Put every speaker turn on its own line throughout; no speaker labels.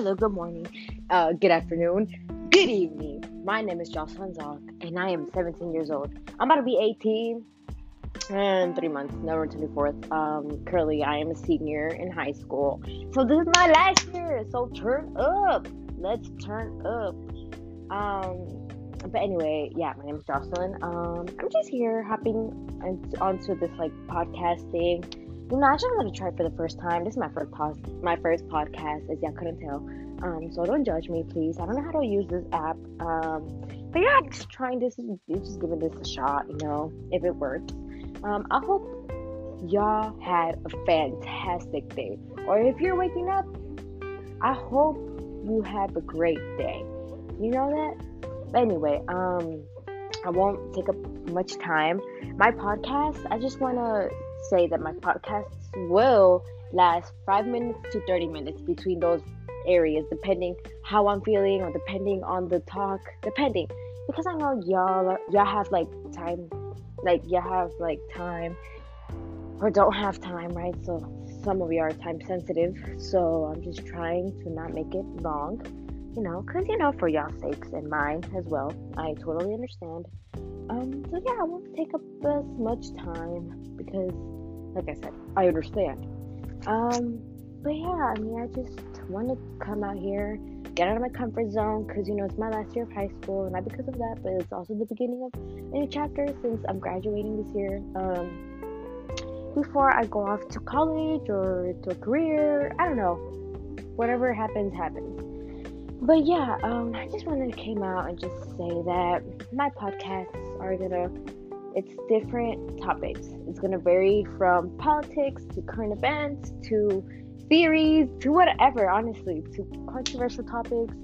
hello, good morning, uh, good afternoon, good evening. My name is Jocelyn Zock, and I am 17 years old. I'm about to be 18 in three months, November 24th. Um, currently, I am a senior in high school. So, this is my last year. So, turn up. Let's turn up. Um, but anyway, yeah, my name is Jocelyn. Um, I'm just here hopping onto this like podcast thing you know, I just gonna try for the first time. This is my first pos- my first podcast, as y'all couldn't tell. Um, so don't judge me, please. I don't know how to use this app. Um, but yeah, I'm just trying this, just giving this a shot. You know, if it works. Um, I hope y'all had a fantastic day, or if you're waking up, I hope you have a great day. You know that. But anyway, um, I won't take up much time. My podcast, I just want to say that my podcasts will last five minutes to 30 minutes between those areas, depending how I'm feeling or depending on the talk, depending. Because I know y'all y'all have like time, like y'all have like time or don't have time, right? So some of you are time sensitive. So I'm just trying to not make it long, you know, because you know, for y'all sakes and mine as well. I totally understand. Um, so yeah, I won't take up as much time because like I said, I understand. Um, but yeah, I mean, I just want to come out here, get out of my comfort zone, because you know it's my last year of high school, not because of that, but it's also the beginning of a new chapter since I'm graduating this year. Um, before I go off to college or to a career, I don't know. Whatever happens, happens. But yeah, um, I just wanted to came out and just say that my podcasts are gonna it's different topics. It's to vary from politics to current events to theories to whatever, honestly, to controversial topics,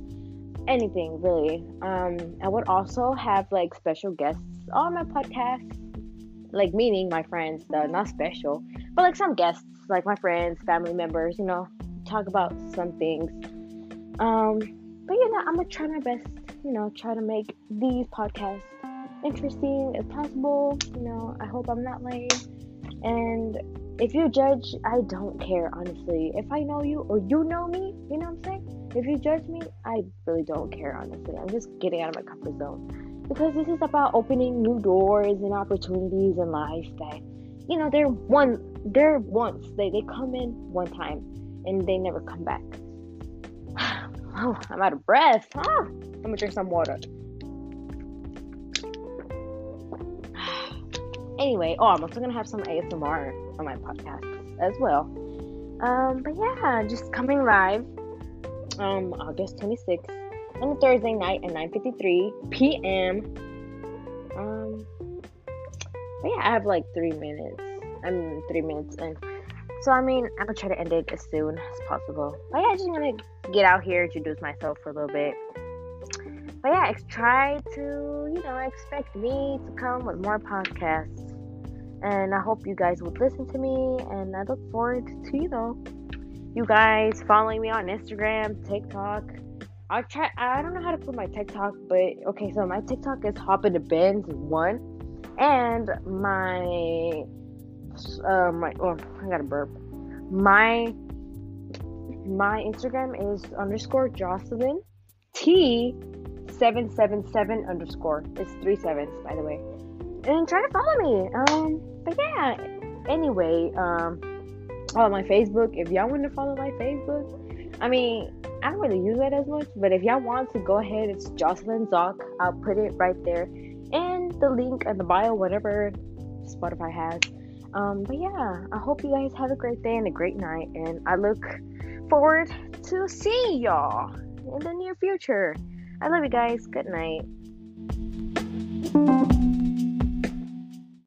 anything really. Um, I would also have like special guests on my podcast, like meaning my friends, though not special, but like some guests, like my friends, family members, you know, talk about some things. Um, but you know, I'm gonna try my best, you know, try to make these podcasts interesting as possible. You know, I hope I'm not lame. And if you judge, I don't care, honestly. If I know you or you know me, you know what I'm saying? If you judge me, I really don't care, honestly. I'm just getting out of my comfort zone. Because this is about opening new doors and opportunities in life that, you know, they're one, they're once, they, they come in one time and they never come back. oh, I'm out of breath. Ah, I'm gonna drink some water. Anyway, oh, I'm also gonna have some ASMR on my podcast as well. Um, but yeah, just coming live um August 26th on a Thursday night at 9:53 p.m. Um, but yeah, I have like three minutes. I'm three minutes in. So I mean, I'm gonna try to end it as soon as possible. But yeah, I just gonna get out here, introduce myself for a little bit. But yeah, try to, you know, expect me to come with more podcasts. And I hope you guys would listen to me. And I look forward to, you know, you guys following me on Instagram, TikTok. I'll try, I don't know how to put my TikTok, but okay, so my TikTok is Hopping the Bends one. And my, uh, my, oh, I got a burp. My, my Instagram is underscore Jocelyn T 777 underscore. It's three sevens, by the way. And try to follow me. Um, but yeah. Anyway, um, oh my Facebook. If y'all want to follow my Facebook, I mean, I don't really use that as much. But if y'all want to, go ahead. It's Jocelyn Zock. I'll put it right there, and the link in the bio, whatever Spotify has. Um, but yeah, I hope you guys have a great day and a great night, and I look forward to seeing y'all in the near future. I love you guys. Good night.